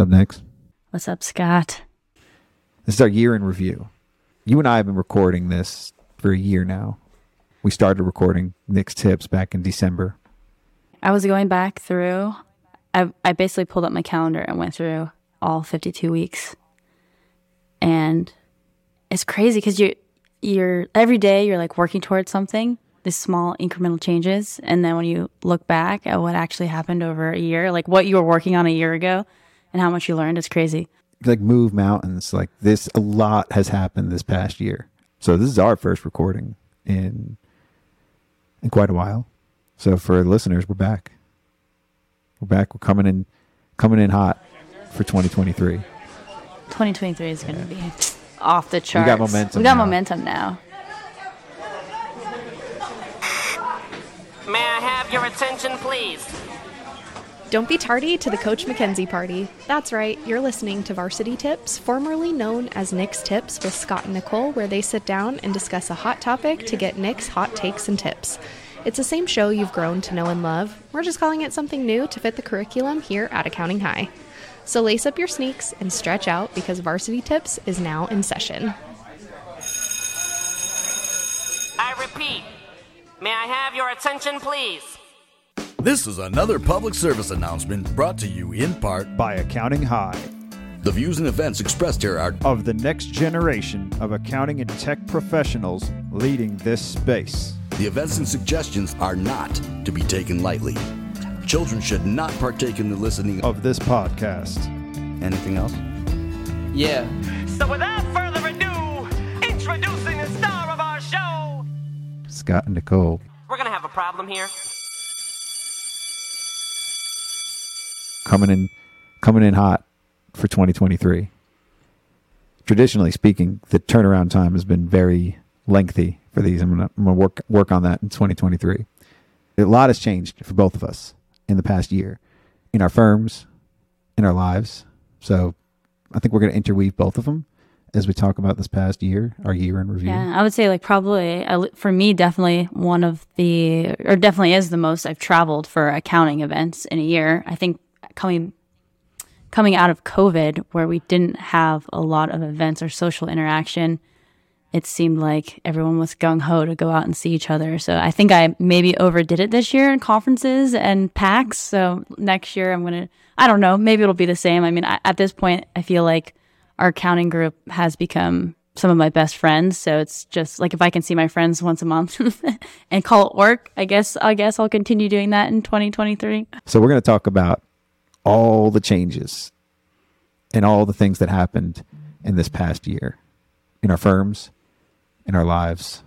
up, Nix? What's up, Scott? This is our year in review. You and I have been recording this for a year now. We started recording Nick's tips back in December. I was going back through. I I basically pulled up my calendar and went through all 52 weeks. And it's crazy cuz you you're every day you're like working towards something, these small incremental changes, and then when you look back at what actually happened over a year, like what you were working on a year ago and how much you learned, it's crazy. Like move mountains, like this a lot has happened this past year. So this is our first recording in in quite a while. So for listeners, we're back. We're back. We're coming in coming in hot for 2023. 2023 is going to be off the charts. We got momentum We got now. momentum now. May I have your attention, please? Don't be tardy to the Coach McKenzie party. That's right, you're listening to Varsity Tips, formerly known as Nick's Tips with Scott and Nicole, where they sit down and discuss a hot topic to get Nick's hot takes and tips. It's the same show you've grown to know and love. We're just calling it something new to fit the curriculum here at Accounting High. So lace up your sneaks and stretch out because Varsity Tips is now in session. I repeat, may I have your attention, please? This is another public service announcement brought to you in part. by Accounting High The views and events expressed here are of the next generation of accounting and tech professionals leading this space. the events and suggestions are not to be taken lightly. Children should not partake in the listening of Of this podcast. anything else. Yeah. So without further ado, introducing the star of our show. Scott and Nicole. We're gonna have a problem here. Coming in coming in hot for 2023. Traditionally speaking, the turnaround time has been very lengthy for these. I'm I'm gonna work work on that in 2023. A lot has changed for both of us in the past year, in our firms, in our lives. So, I think we're gonna interweave both of them as we talk about this past year, our year in review. Yeah, I would say like probably for me, definitely one of the, or definitely is the most I've traveled for accounting events in a year. I think coming coming out of COVID, where we didn't have a lot of events or social interaction, it seemed like everyone was gung ho to go out and see each other. So I think I maybe overdid it this year in conferences and PAX. So next year I'm gonna, I don't know, maybe it'll be the same. I mean, I, at this point, I feel like our accounting group has become some of my best friends. So it's just like if I can see my friends once a month and call it work, I guess I guess I'll continue doing that in 2023. So we're going to talk about all the changes and all the things that happened in this past year in our firms, in our lives,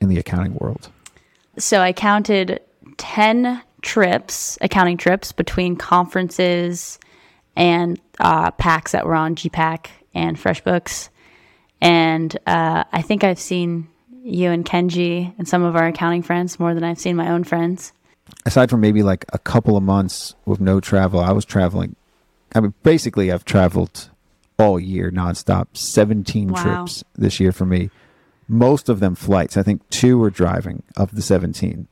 in the accounting world. So I counted 10 trips, accounting trips between conferences and uh, packs that were on GPAC and FreshBooks. And uh, I think I've seen you and Kenji and some of our accounting friends more than I've seen my own friends. Aside from maybe like a couple of months with no travel, I was traveling. I mean, basically, I've traveled all year nonstop, 17 Wow. trips this year for me. Most of them flights. I think two were driving of the 17.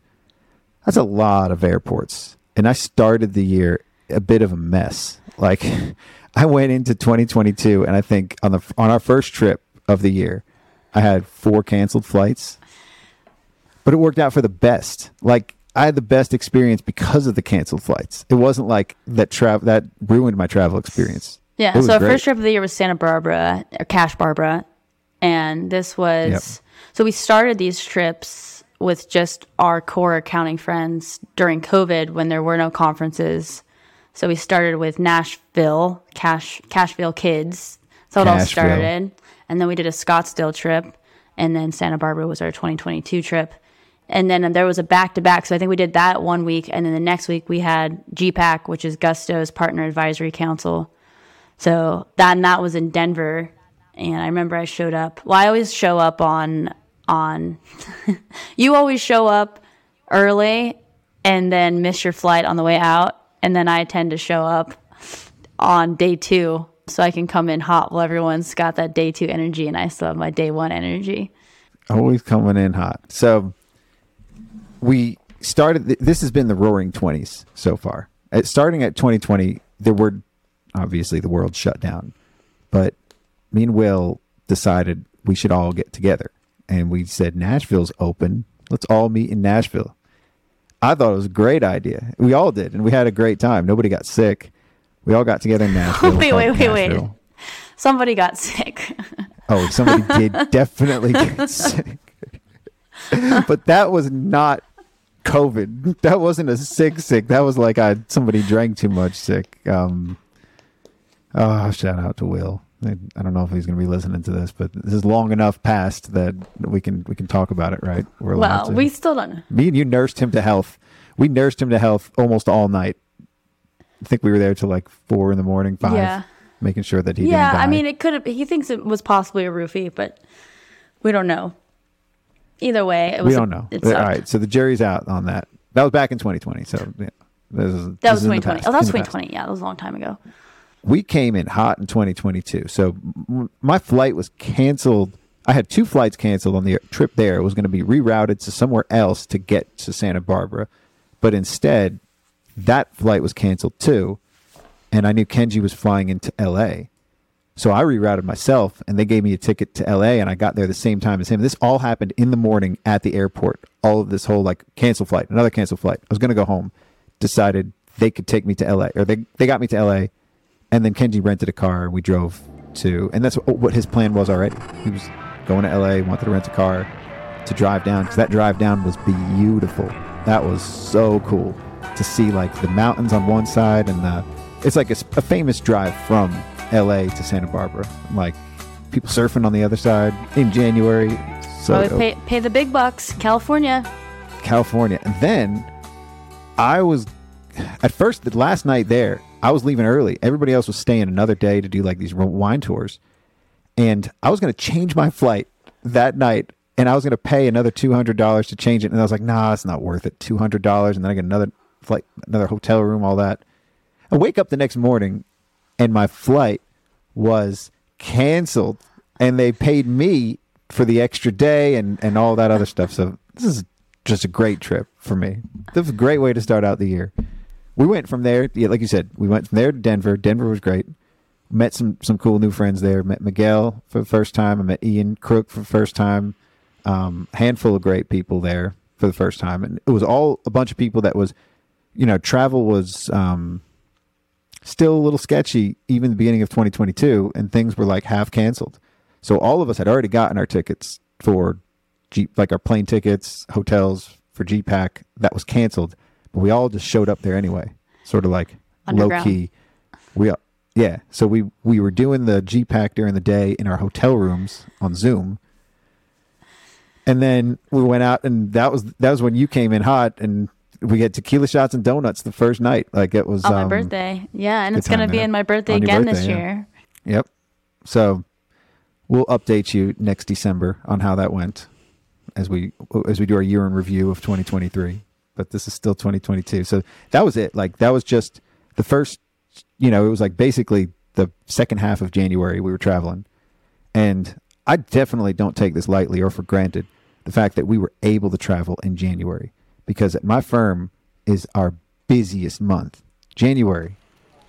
That's a lot of airports. And I started the year a bit of a mess. Like I went into 2022 and I think on the on our first trip of the year, I had four canceled flights. But it worked out for the best. Like I had the best experience because of the canceled flights. It wasn't like that travel that ruined my travel experience. Yeah. So our great. first trip of the year was Santa Barbara uh, or Cash Barbara. And this was Yep. so we started these trips with just our core accounting friends during COVID when there were no conferences. So we started with Nashville, Cash Cashville Kids. How it all started. And then we did a Scottsdale trip. And then Santa Barbara was our 2022 trip. And then there was a back to back. So I think we did that one week. And then the next week we had GPAC, which is Gusto's Partner Advisory Council. So that and that was in Denver, and I remember I showed up. Well, I always show up on on. you always show up early and then miss your flight on the way out, and then I tend to show up on day two so I can come in hot while everyone's got that day two energy, and I still have my day one energy. always coming in hot. So we started. This has been the Roaring Twenties so far. At, starting at 2020, there were obviously the world shut down. But me and Will decided we should all get together. And we said, Nashville's open. Let's all meet in Nashville. I thought it was a great idea. We all did. And we had a great time. Nobody got sick. We all got together in Nashville. Wait, wait, wait, wait. Somebody got sick. Oh, somebody did definitely get sick. but that was not COVID. That wasn't a sick sick. That was like I somebody drank too much sick. Um Oh, shout out to Will. I don't know if he's going to be listening to this, but this is long enough past that we can we can talk about it, right? We're well, to. we still don't know. Me and you nursed him to health. We nursed him to health almost all night. I think we were there till like four in the morning, five, Yeah. making sure that he Yeah. I mean, it could have. He thinks it was possibly a roofie, but we don't know. Either way, it was. we don't know. It All right, so the jury's out on that. That was back in 2020. So yeah, this is, That was is 2020. past, Oh, that was in past. 2020. Yeah, that was a long time ago. we came in hot in 2022. So my flight was canceled. I had two flights canceled on the trip there. It was going to be rerouted to somewhere else to get to Santa Barbara. But instead, that flight was canceled too. And I knew Kenji was flying into LA. So I rerouted myself and they gave me a ticket to LA and I got there the same time as him. This all happened in the morning at the airport. All of this whole like cancel flight, another cancel flight. I was going to go home. Decided they could take me to LA or they, they got me to LA and then Kenji rented a car and we drove to and that's what, his plan was already. He was going to LA, wanted to rent a car to drive down because that drive down was beautiful. That was so cool to see like the mountains on one side and the it's like a famous drive from LA to Santa Barbara. Like people surfing on the other side in January. So we pay, pay the big bucks. California. California. And then I was at first the last night there, I was leaving early. Everybody else was staying another day to do like these wine tours. And I was going to change my flight that night and I was going to pay another $200 to change it and I was like, "Nah, it's not worth it. $200 and then I get another flight, another hotel room, all that." I wake up the next morning and my flight was canceled and they paid me for the extra day and, and all that other stuff. So this is just a great trip for me. This was a great way to start out the year. We went from there, yeah, like you said, we went from there to Denver. Denver was great. Met some some cool new friends there. Met Miguel for the first time. I met Ian Crook for the first time. Um, handful of great people there for the first time, and it was all a bunch of people that was, you know, travel was um, still a little sketchy even the beginning of 2022 and things were like half canceled. So all of us had already gotten our tickets for G, like our plane tickets hotels for gpac that was canceled. But we all just showed up there anyway sort of like low key we yeah. So we we were doing the gpac during the day in our hotel rooms on zoom. And then we went out and that was that was when you came in hot and we had tequila shots and donuts the first night like it was On my um, birthday. Yeah, and it's going to be in my birthday again birthday, this yeah. year. Yep. So we'll update you next December on how that went as we as we do our year in review of 2023. But this is still 2022. So that was it. Like that was just the first you know, it was like basically the second half of January we were traveling. And I definitely don't take this lightly or for granted the fact that we were able to travel in January because my firm is our busiest month. January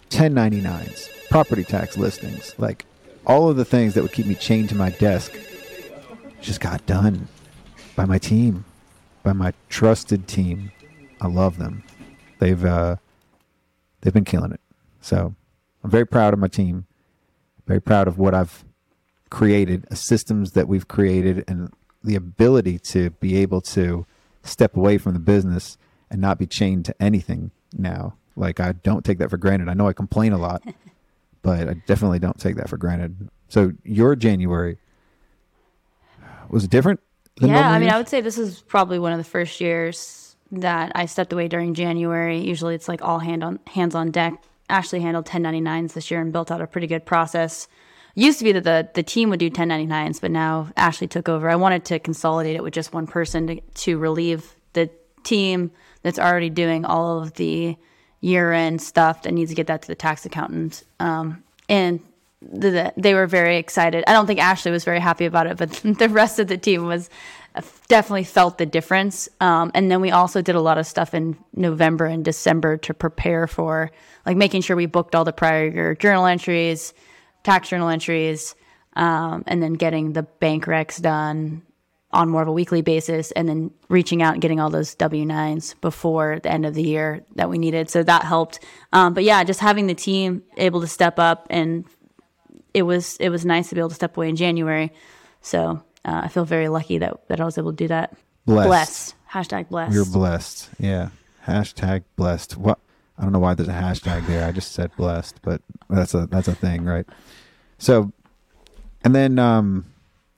1099s, property tax listings, like all of the things that would keep me chained to my desk just got done by my team, by my trusted team. I love them. They've uh they've been killing it. So, I'm very proud of my team. Very proud of what I've created, systems that we've created and the ability to be able to step away from the business and not be chained to anything now. Like I don't take that for granted. I know I complain a lot, but I definitely don't take that for granted. So your January was it different? than Yeah, I mean, I would say this is probably one of the first years that I stepped away during January. Usually, it's like all hand on hands on deck. Ashley handled 1099s this year and built out a pretty good process. Used to be that the the team would do 1099s, but now Ashley took over. I wanted to consolidate it with just one person to, to relieve the team that's already doing all of the year end stuff that needs to get that to the tax accountant. Um, and the, the, they were very excited. I don't think Ashley was very happy about it, but the rest of the team was definitely felt the difference. Um, and then we also did a lot of stuff in November and December to prepare for, like making sure we booked all the prior year journal entries, tax journal entries, um, and then getting the bank recs done on more of a weekly basis, and then reaching out and getting all those W nines before the end of the year that we needed. So that helped. Um, but yeah, just having the team able to step up, and it was it was nice to be able to step away in January. So uh, I feel very lucky that that I was able to do that. Blessed. Hashtag blessed. You're blessed. Yeah. Hashtag blessed. What? I don't know why there's a hashtag there. I just said blessed, but that's a that's a thing, right? So, and then um,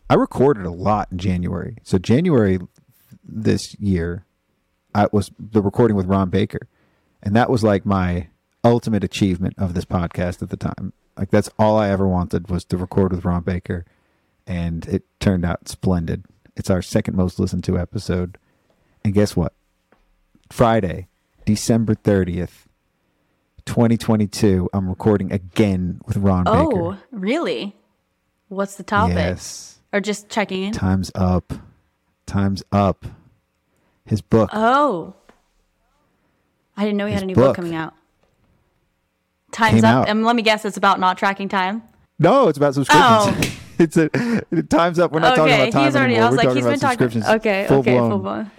I recorded a lot in January. So January this year, I was the recording with Ron Baker, and that was like my ultimate achievement of this podcast at the time. Like that's all I ever wanted was to record with Ron Baker, and it turned out splendid. It's our second most listened to episode, and guess what? Friday, December thirtieth, twenty twenty two. I'm recording again with Ron oh, Baker. really? What's the topic? Yes. Or just checking in? Time's up. Time's up. His book. Oh. I didn't know he had a new book. book. coming out. Time's up. out. And let me guess, it's about not tracking time. no, it's about subscriptions. Oh. it's a time's up. We're not talking Oh. okay, about time he's already. anymore. I was We're like, talking he's about been talking. subscriptions. Okay, Full okay, blown. full blown.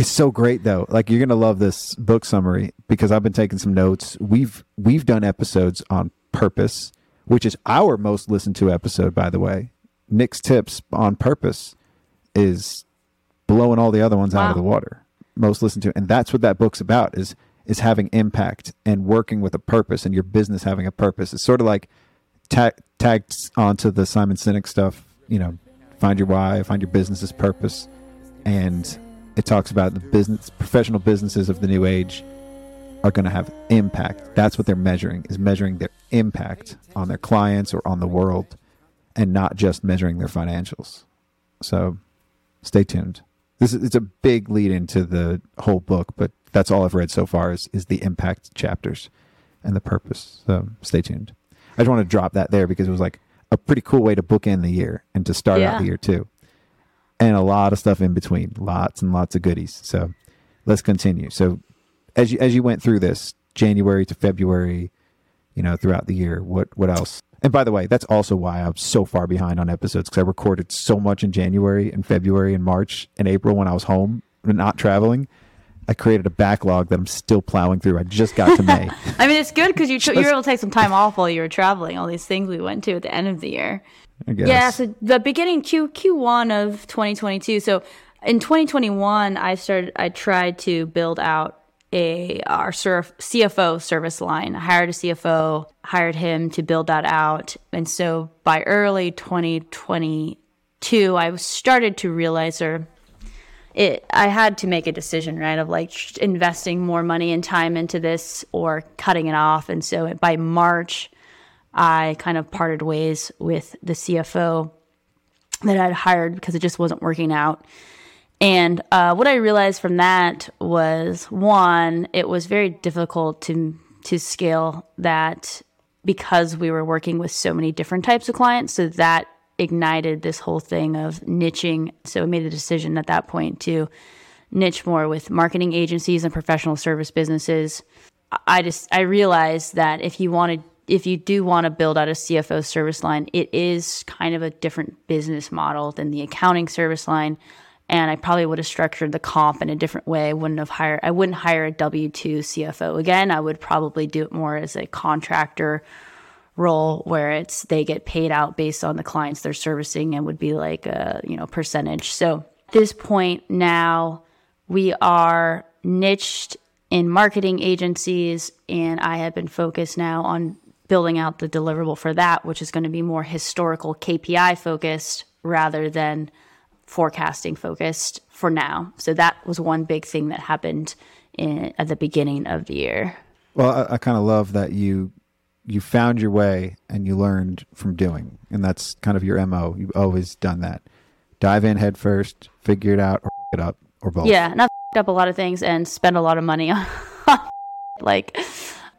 It's so great though. Like you're gonna love this book summary because I've been taking some notes. We've we've done episodes on purpose, which is our most listened to episode, by the way. Nick's tips on purpose is blowing all the other ones out of the water. Most listened to, and that's what that book's about is is having impact and working with a purpose and your business having a purpose. It's sort of like tag, tagged onto the Simon Sinek stuff. You know, find your why, find your business's purpose, and it talks about the business, professional businesses of the new age are going to have impact. That's what they're measuring is measuring their impact on their clients or on the world, and not just measuring their financials. So, stay tuned. This is it's a big lead into the whole book, but that's all I've read so far is is the impact chapters and the purpose. So stay tuned. I just want to drop that there because it was like a pretty cool way to bookend the year and to start out the year too. And a lot of stuff in between, lots and lots of goodies. So let's continue. So as you as you went through this January to February, you know, throughout the year, what what else? And by the way, that's also why I'm so far behind on episodes because I recorded so much in January and February and March and April when I was home and not traveling. I created a backlog that I'm still plowing through. I just got to May. I mean, it's good because you, you were able to take some time off while you were traveling. All these things we went to at the end of the year. I guess. Yeah, so the beginning Q Q1 of 2022. So in 2021, I started. I tried to build out a our surf, CFO service line. I hired a CFO, hired him to build that out, and so by early 2022, I started to realize or it I had to make a decision, right, of like investing more money and time into this or cutting it off. And so by March, I kind of parted ways with the CFO that I'd hired because it just wasn't working out. And uh, what I realized from that was one, it was very difficult to to scale that because we were working with so many different types of clients. So that ignited this whole thing of niching. So I made the decision at that point to niche more with marketing agencies and professional service businesses. I just I realized that if you wanted if you do want to build out a CFO service line, it is kind of a different business model than the accounting service line. And I probably would have structured the comp in a different way. I wouldn't have hired I wouldn't hire a W two CFO again. I would probably do it more as a contractor role where it's they get paid out based on the clients they're servicing and would be like a you know percentage. So at this point now we are niched in marketing agencies and I have been focused now on building out the deliverable for that, which is going to be more historical KPI focused rather than forecasting focused for now. So that was one big thing that happened in, at the beginning of the year. Well, I, I kind of love that you you found your way and you learned from doing, and that's kind of your mo. You've always done that. Dive in head first, figure it out, or f- it up, or both. Yeah, and I've up a lot of things and spent a lot of money on like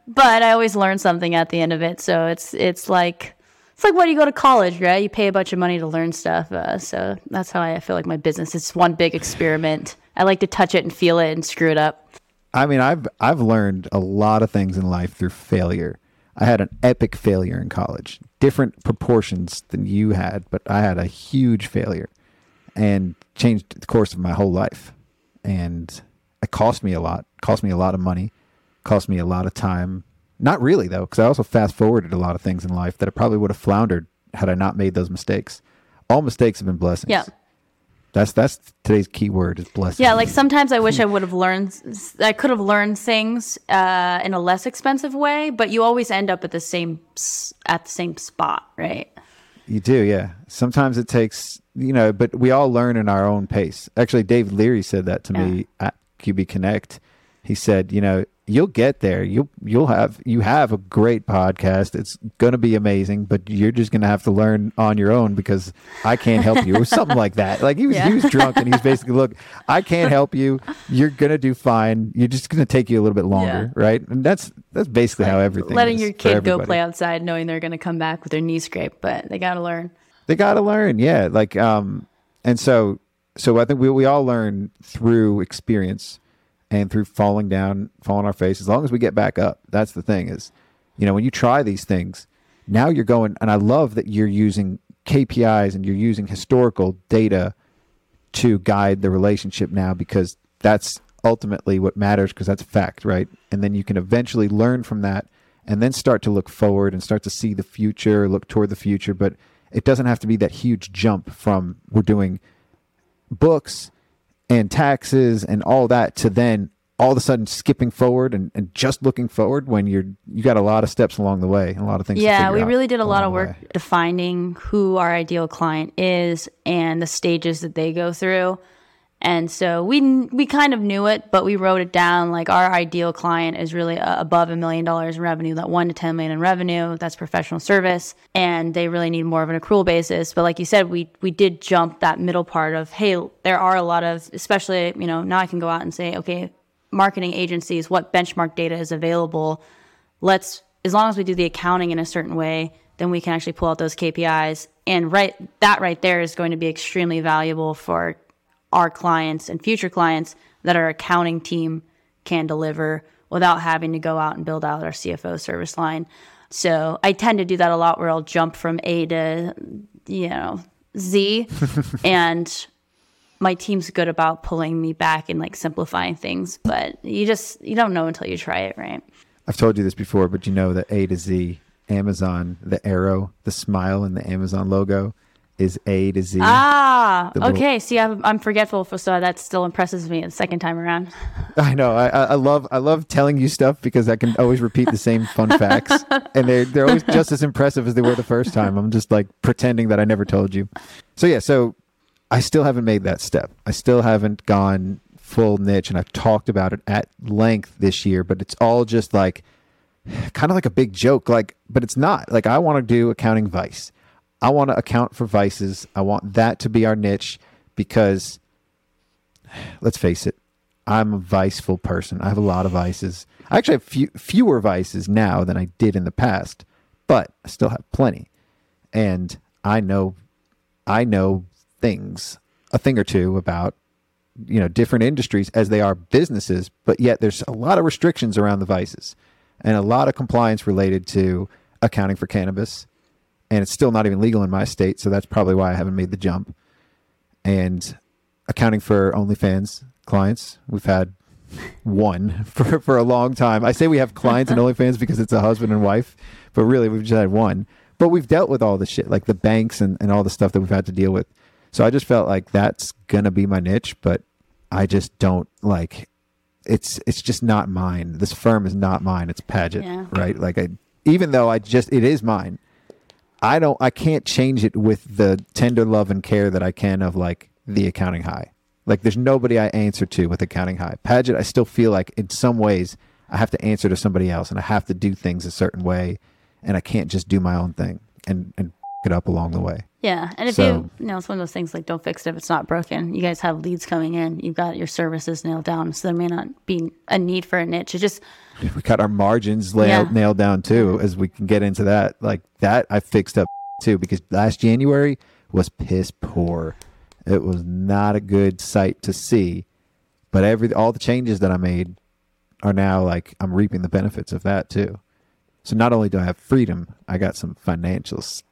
but I always learn something at the end of it. So it's it's like it's like when you go to college, right? You pay a bunch of money to learn stuff. Uh, so that's how I feel like my business is one big experiment. I like to touch it and feel it and screw it up. I mean, I've I've learned a lot of things in life through failure. I had an epic failure in college, different proportions than you had, but I had a huge failure and changed the course of my whole life. And it cost me a lot, cost me a lot of money, cost me a lot of time. Not really though, because I also fast forwarded a lot of things in life that I probably would have floundered had I not made those mistakes. All mistakes have been blessings. Yeah. That's that's today's key word is blessing. Yeah, like sometimes I wish I would have learned, I could have learned things uh, in a less expensive way, but you always end up at the same at the same spot, right? You do, yeah. Sometimes it takes, you know, but we all learn in our own pace. Actually, Dave Leary said that to me at QB Connect. He said, you know, you'll get there. You'll you'll have you have a great podcast. It's going to be amazing, but you're just going to have to learn on your own because I can't help you or something like that. Like he was Yeah. he was drunk and he was basically, look, I can't help you. You're going to do fine. You're just going to take you a little bit longer, right? And that's that's basically how everything Letting your kid go play outside, knowing they're going to come back with their knee scraped, but they got to learn. they got to learn yeah like um and so so i think we, we all learn through experience and through falling down falling on our face as long as we get back up that's the thing is you know when you try these things now you're going and i love that you're using kpis and you're using historical data to guide the relationship now because that's ultimately what matters because that's fact, right? And then you can eventually learn from that and then start to look forward and start to see the future, look toward the future. But it doesn't have to be that huge jump from we're doing books and taxes and all that to then all of a sudden skipping forward and, and just looking forward when you're you got a lot of steps along the way and a lot of things Yeah, we really did a lot of work defining who our ideal client is and the stages that they go through. And so we we kind of knew it, but we wrote it down like our ideal client is really uh, above a million dollars in revenue, that one to ten million in revenue. That's professional service, and they really need more of an accrual basis. But like you said, we we did jump that middle part of hey, there are a lot of, especially you know now I can go out and say okay, marketing agencies, what benchmark data is available let's as long as we do the accounting in a certain way then we can actually pull out those kpis and right that right there is going to be extremely valuable for our clients and future clients that our accounting team can deliver without having to go out and build out our cfo service line. So i tend to do that a lot where i'll jump from a to you know z. And my team's good about pulling me back and like simplifying things but you just you don't know until you try it right? I've told you this before, but you know that A to Z, Amazon, the arrow, the smile and the Amazon logo is A to Z. Ah, The little- okay. See, I'm, I'm forgetful, for so that still impresses me the second time around. I know. I, I I love I love telling you stuff because I can always repeat the same fun facts, and they're they're always just as impressive as they were the first time. I'm just like pretending that I never told you. So yeah, so I still haven't made that step. I still haven't gone full niche, and I've talked about it at length this year. But it's all just like kind of like a big joke. Like, but it's not. Like I want to do accounting vice. I want to account for vices. I want that to be our niche because let's face it, I'm a viceful person. I have a lot of vices. I actually have few, fewer vices now than I did in the past, but I still have plenty. And I know, I know things, a thing or two about, you know, different industries as they are businesses, but yet there's a lot of restrictions around the vices and a lot of compliance related to accounting for cannabis. And it's still not even legal in my state, so that's probably why I haven't made the jump and accounting for OnlyFans clients. We've had one for, for a long time. I say we have clients in OnlyFans because it's a husband and wife, but really we've just had one. But we've dealt with all the shit, like the banks and, and all the stuff that we've had to deal with. So I just felt like that's gonna be my niche, but I just don't like it's it's just not mine. This firm is not mine. It's Paget, Yeah. right? Like I even though I just it is mine. I don't I can't change it with the tender love and care that I can of like the accounting high. Like there's nobody I answer to with accounting high. Paget, I still feel like in some ways I have to answer to somebody else and I have to do things a certain way and I can't just do my own thing and and it up along the way. Yeah, and if So- you, you know, it's one of those things like don't fix it if it's not broken. You guys have leads coming in. You've got your services nailed down, so there may not be a need for a niche. It just We got our margins nailed, Yeah. nailed down too as we can get into that. Like that I fixed up too because last January was piss poor. It was not a good sight to see. But every all the changes that I made are now like I'm reaping the benefits of that too. So not only do I have freedom, I got some financials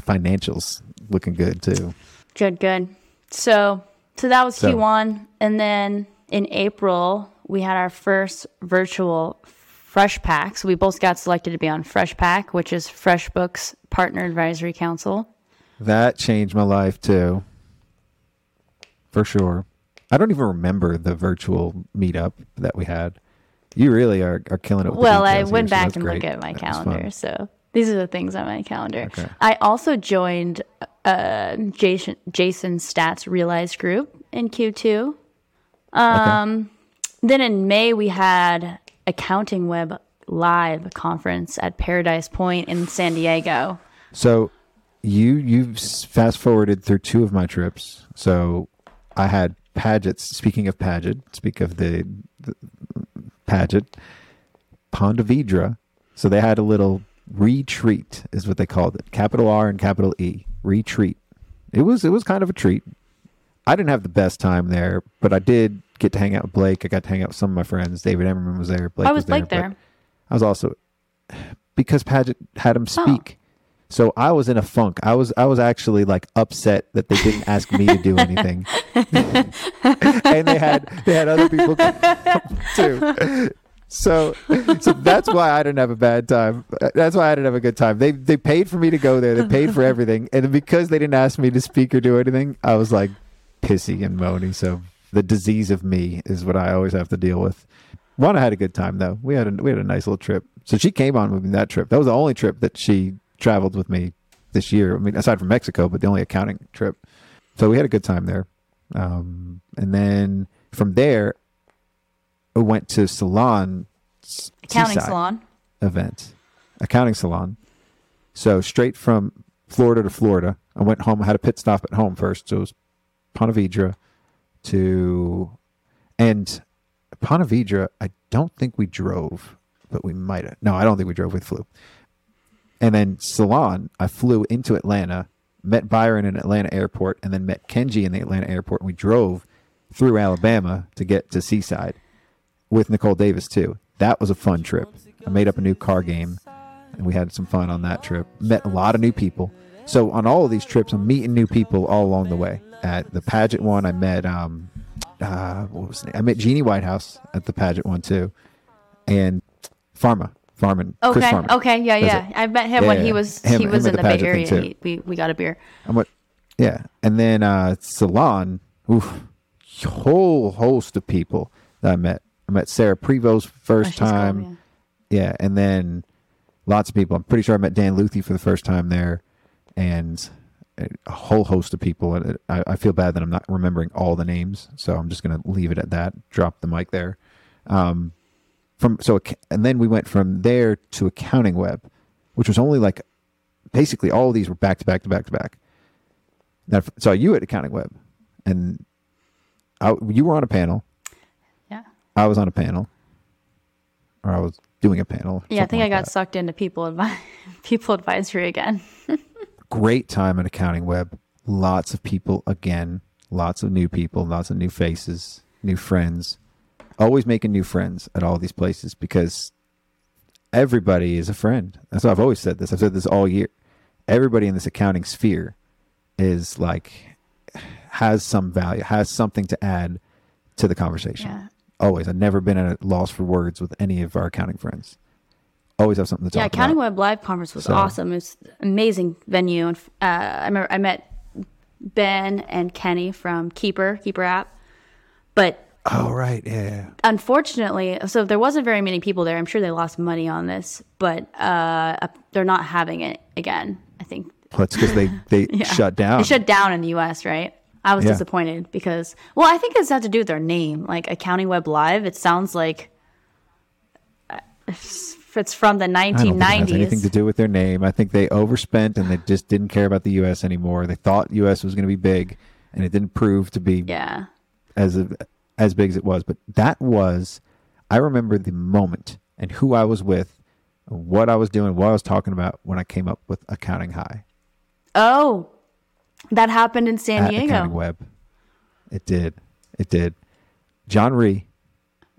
financials looking good too. Good, good. So, so that was So- Q1, and then in April we had our first virtual Fresh Pack. So we both got selected to be on Fresh Pack, which is FreshBooks Partner Advisory Council. That changed my life too. For sure. I don't even remember the virtual meetup that we had. You really are, are killing it. With the Well, I went here, back that's and great. looked at my That calendar. So these are the things on my calendar. Okay. I also joined uh, Jason Jason Staats Realized Group in Q2. Um, Then in May we had Accounting Web Live conference at Paradise Point in San Diego. So you you've fast forwarded through two of my trips. So I had Paget. Speaking of Paget, speak of the, the Paget, Ponte Vedra. So they had a little retreat, is what they called it. Capital R and capital E. Retreat. It was it was kind of a treat. I didn't have the best time there, but I did get to hang out with Blake. I got to hang out with some of my friends. David Emmerman was there. Blake Why was there. Blake there? I was also because Paget had him oh. speak. So I was in a funk. I was I was actually like upset that they didn't ask me to do anything. and they had they had other people too. So so that's why I didn't have a bad time. That's why I didn't have a good time. They they paid for me to go there. They paid for everything. And because they didn't ask me to speak or do anything, I was like pissy and moany. So the disease of me is what I always have to deal with. I had a good time though. We had a we had a nice little trip. So she came on with me that trip. That was the only trip that she traveled with me this year. I mean, aside from Mexico, but the only accounting trip. So we had a good time there. Um, and then from there, went to Salon Accounting Seaside Salon. event, accounting salon. So straight from Florida to Florida, I went home. I had a pit stop at home first. So it was Ponte Vedra to, and Ponte Vedra. I don't think we drove, but we might have. No, I don't think we drove. We flew. And then Salon, I flew into Atlanta, met Byron in Atlanta airport, and then met Kenji in the Atlanta airport. And we drove through Alabama to get to Seaside with Nicole Davis too. That was a fun trip. I made up a new car game, and we had some fun on that trip. Met a lot of new people. So on all of these trips, I'm meeting new people all along the way. At the Paget one, I met um, uh, what was name? I met Jeannie Whitehouse at the Paget one too, and Pharma, Farman, Chris Okay. Farman. Okay. Yeah. Yeah. it. I met him Yeah, when he was Him- he was in the Bay Area. He, we we got a beer. And what? Yeah, and then uh, Salon, oof, whole host of people that I met. I met Sarah Prevost Oh, first cool, time. yeah. yeah, and then lots of people. I'm pretty sure I met Dan Luthi for the first time there, and a whole host of people. And I, I feel bad that I'm not remembering all the names, so I'm just gonna leave it at that. Drop the mic there. Um, from so, and then we went from there to Accounting Web, which was only like basically all of these were back to back to back to back. Now, I saw you at Accounting Web, and I, you were on a panel. I was on a panel, or I was doing a panel. Yeah. I think I got that. sucked into people advi- people advisory again. great time at Accounting Web. Lots of people again, lots of new people, lots of new faces, new friends. Always making new friends at all these places because everybody is a friend. That's why I've always said this. I've said this all year. Everybody in this accounting sphere is like has some value, has something to add to the conversation. Yeah. Always. I've never been at a loss for words with any of our accounting friends. Always have something to talk Yeah, about. Accounting Web Live conference was So- awesome. It was amazing venue, and uh, I remember I met Ben and Kenny from Keeper Keeper app, but Oh right, yeah. unfortunately, so there wasn't very many people there. I'm sure they lost money on this, but uh, they're not having it again. I think Well, it's because they they Yeah. shut down. They shut down in the U.S. Right? I was Yeah. disappointed because, well, I think it's had to do with their name, like Accounting Web Live. It sounds like uh, it's from the I don't think it has anything to do with their name. I think they overspent and they just didn't care about the U.S. anymore. They thought U.S. was going to be big, and it didn't prove to be yeah. as as big as it was. But that was, I remember the moment and who I was with, what I was doing, what I was talking about when I came up with accounting high. Oh, that happened in San Diego. Web. It did. It did. John Ree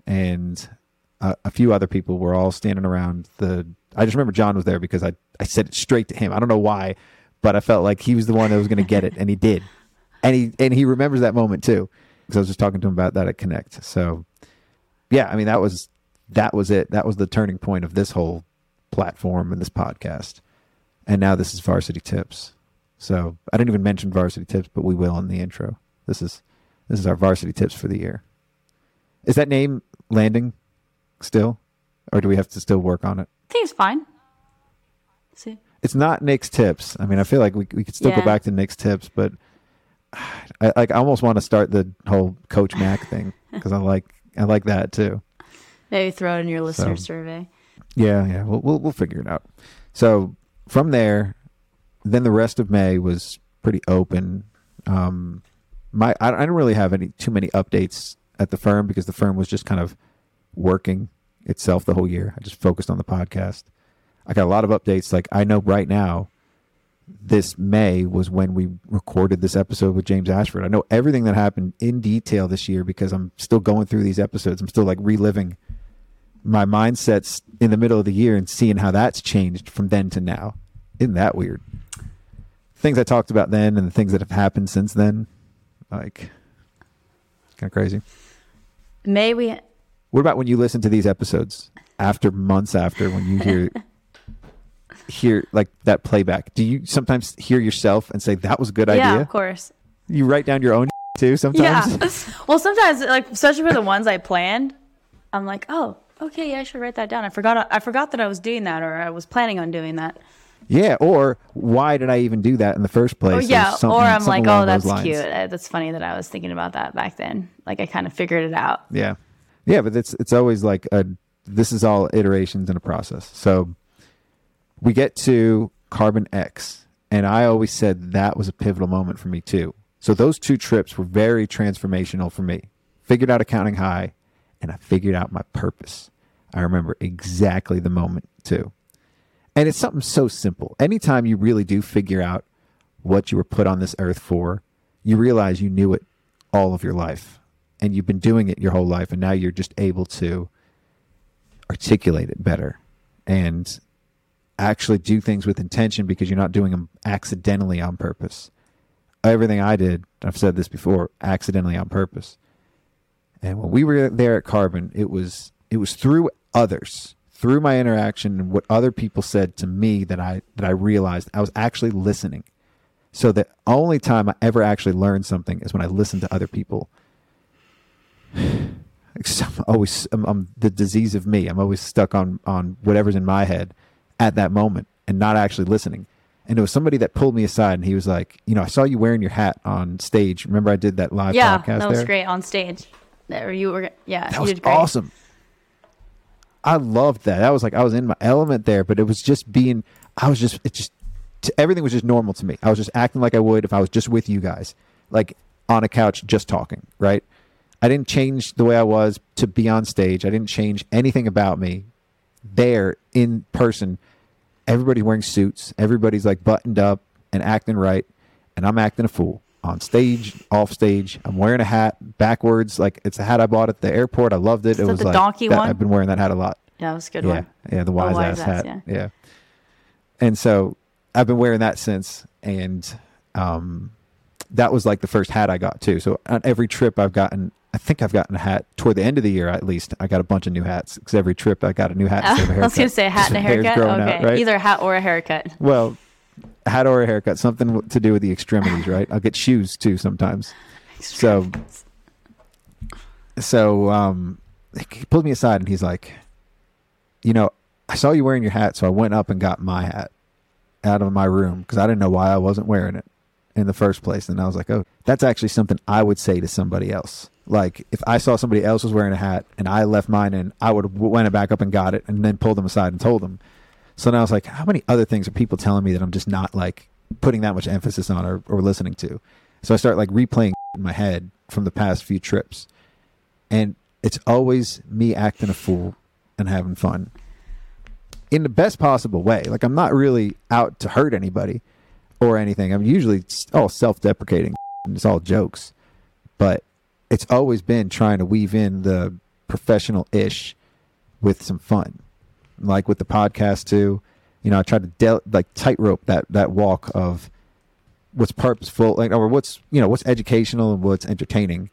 and a, a few other people were all standing around the. I just remember John was there because I, I said it straight to him. I don't know why, but I felt like he was the one that was going to get it, and he did. And he and he remembers that moment too, because I was just talking to him about that at Connect. So, yeah, I mean that was that was it. That was the turning point of this whole platform and this podcast. And now this is Varsity Tips. So I didn't even mention Varsity Tips, but we will in the intro. This is this is our Varsity Tips for the year. Is that name landing still, or do we have to still work on it? I think it's fine. See, It's not Nick's Tips. I mean, I feel like we we could still go back to Nick's Tips, but I like I almost want to start the whole Coach Mac thing because I like I like that too. maybe throw it in your listener So- survey. Yeah, yeah, we'll we'll, we'll figure it out. So from there, then the rest of May was pretty open. Um, my I, I didn't really have any too many updates at the firm because the firm was just kind of working itself the whole year. I just focused on the podcast. I got a lot of updates. Like I know right now, this May was when we recorded this episode with James Ashford. I know everything that happened in detail this year because I'm still going through these episodes. I'm still like reliving my mindsets in the middle of the year and seeing how that's changed from then to now. Isn't that weird? Things I talked about then and the things that have happened since then, like, kind of crazy. May we? What about when you listen to these episodes after months after when you hear hear like that playback? Do you sometimes hear yourself and say that was a good idea? Yeah, of course. You write down your own too sometimes. Yeah. well, sometimes, like especially for the ones I planned, I'm like, oh, okay, yeah, I should write that down. I forgot. I forgot that I was doing that, or I was planning on doing that. Yeah, or why did I even do that in the first place? Oh yeah, something- or I'm like, oh, that's lines. cute. Uh, That's funny that I was thinking about that back then. Like I kind of figured it out. Yeah. Yeah, but it's it's always like a this is all iterations in a process. So we get to Carbon X, and I always said that was a pivotal moment for me too. So those two trips were very transformational for me. Figured out accounting high, and I figured out my purpose. I remember exactly the moment too. And it's something so simple. Anytime you really do figure out what you were put on this earth for, you realize you knew it all of your life and you've been doing it your whole life and now you're just able to articulate it better and actually do things with intention because you're not doing them accidentally on purpose. Everything I did, I've said this before, accidentally on purpose. And when we were there at Carbon, it was it was through others, through my interaction and what other people said to me that I that I realized I was actually listening. So the only time I ever actually learned something is when I listened to other people. I'm always I'm, I'm the disease of me. I'm always stuck on on whatever's in my head at that moment and not actually listening. And it was somebody that pulled me aside and he was like, you know, I saw you wearing your hat on stage. Remember I did that live yeah, podcast that was there? great on stage. There you were. Yeah, That you was did great. awesome. I loved that. I was like I was in my element there, but it was just being. I was just. It just. Everything was just normal to me. I was just acting like I would if I was just with you guys, like on a couch, just talking. Right. I didn't change the way I was to be on stage. I didn't change anything about me. There in person, Everybody's wearing suits. Everybody's like buttoned up and acting right, and I'm acting a fool on stage, off stage. I'm wearing a hat backwards, like it's a hat I bought at the airport. I loved it. Is it was the like donkey that- one? I've been wearing that hat a lot. Yeah, that was a good yeah, one. yeah, the wise, wise ass ass, hat. yeah. yeah. And so I've been wearing that since, and um, that was like the first hat I got too. So on every trip I've gotten, I think I've gotten a hat toward the end of the year at least. I got a bunch of new hats because every trip I got a new hat. instead of a I was gonna say a hat and a haircut. growing out, right? either a hat or a haircut. Well, hat or a haircut, something to do with the extremities, right? I'll get shoes too sometimes. So, so um, he pulled me aside and he's like, you know, I saw you wearing your hat, so I went up and got my hat out of my room because I didn't know why I wasn't wearing it in the first place. And I was like, oh, that's actually something I would say to somebody else. Like if I saw somebody else was wearing a hat and I left mine in, I would went back up and got it and then pulled them aside and told them. So then I was like, how many other things are people telling me that I'm just not like putting that much emphasis on or, or listening to? So I start like replaying in my head from the past few trips. And it's always me acting a fool and having fun in the best possible way. Like I'm not really out to hurt anybody. or anything. I'm usually all self-deprecating. and It's all jokes, but it's always been trying to weave in the professional-ish with some fun, like with the podcast too. You know, I try to like tightrope that that walk of what's purposeful, like or what's you know what's educational and what's entertaining,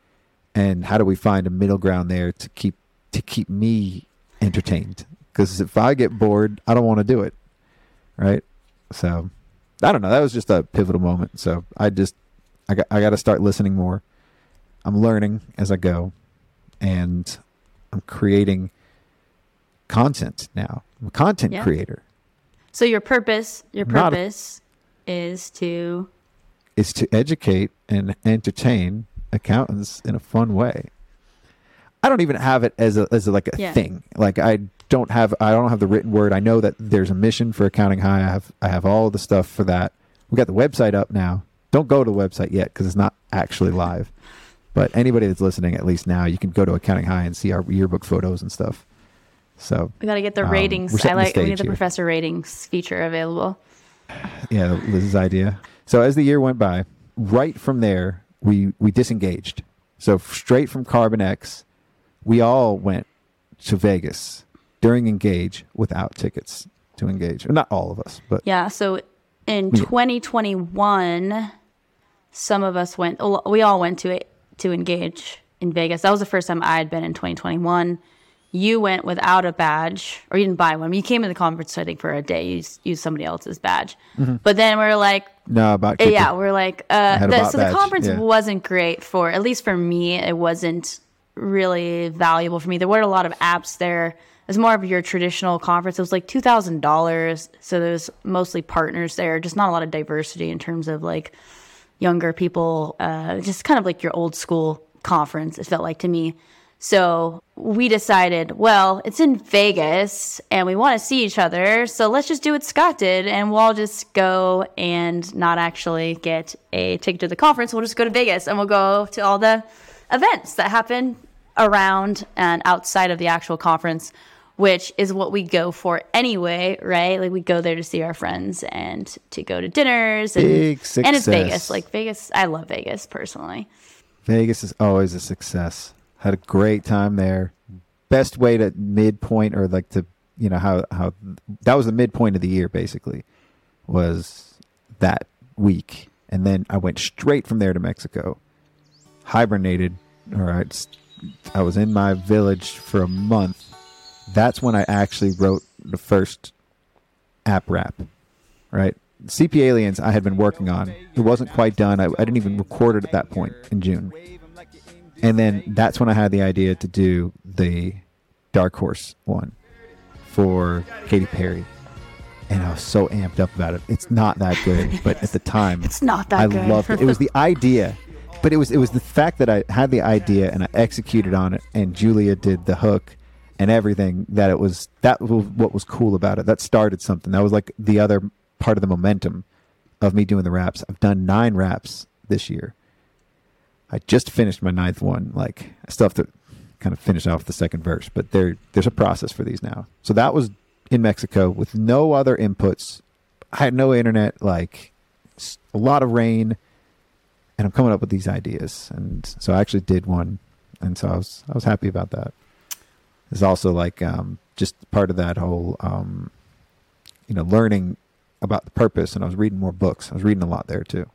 and how do we find a middle ground there to keep to keep me entertained? Because if I get bored, I don't want to do it, right? So I don't know. That was just a pivotal moment. So I just I got I got to start listening more. I'm learning as I go, and I'm creating content now. I'm a content Yeah. creator. So your purpose, your Not a- purpose is to is to educate and entertain accountants in a fun way. I don't even have it as a as a, like a Yeah. thing. Like I don't have I don't have the written word. I know that there's a mission for Accounting High. I have I have all the stuff for that. We got the website up now. Don't go to the website yet because it's not actually live. But anybody that's listening, at least now, you can go to Accounting High and see our yearbook photos and stuff. So we got to get the Um, ratings. I like we need the here. professor ratings feature available. yeah, Liz's idea. So as the year went by, right from there, we we disengaged. So straight from Carbon X, we all went to Vegas during Engage without tickets to Engage. Not all of us, but Yeah. So in Yeah. 2021, some of us went. We all went to it to engage in Vegas. That was the first time I had been in 2021. You went without a badge, or you didn't buy one. You came to the conference, I think, for a day. You used, used somebody else's badge. But then we are like, no, about yeah, it. we're like, uh, the, so the conference yeah. wasn't great for, at least for me, it wasn't really valuable for me. There weren't a lot of apps there. It was more of your traditional conference. It was like two thousand dollars. So there was mostly partners there, just not a lot of diversity in terms of like younger people. Uh, just kind of like your old school conference. It felt like to me. So we decided, well, it's in Vegas and we want to see each other. So let's just do what Scott did and we'll all just go and not actually get a ticket to the conference. We'll just go to Vegas and we'll go to all the events that happen around and outside of the actual conference, which is what we go for anyway, right? Like we go there to see our friends and to go to dinners and, and it's. Vegas. Like Vegas, I love Vegas personally. Vegas is always a success. Had a great time there. Best way to midpoint or like to you know how how that was the midpoint of the year basically was that week, and then I went straight from there to Mexico. Hibernated, or I I was in my village for a month. That's when I actually wrote the first app rap, right? CP Aliens I had been working on. It wasn't quite done. I, I didn't even record it at that point in June. And then that's when I had the idea to do the Dark Horse one for Katy Perry. And I was so amped up about it. It's not that good, but at the time, It's not that I good. loved it. It was the idea, but it was it was the fact that I had the idea and I executed on it, and Julia did the hook and everything. That it was that was what was cool about it. That started something. That was like the other part of the momentum of me doing the raps. I've done nine raps this year. I just finished my ninth one. Like I still have to kind of finish off the second verse, but there there's a process for these now. So that was in Mexico with no other inputs. I had no internet, like a lot of rain, and I'm coming up with these ideas. And so I actually did one, and so I was I was happy about that. It's also like um, just part of that whole um, you know learning about the purpose, and I was reading more books. I was reading a lot there too.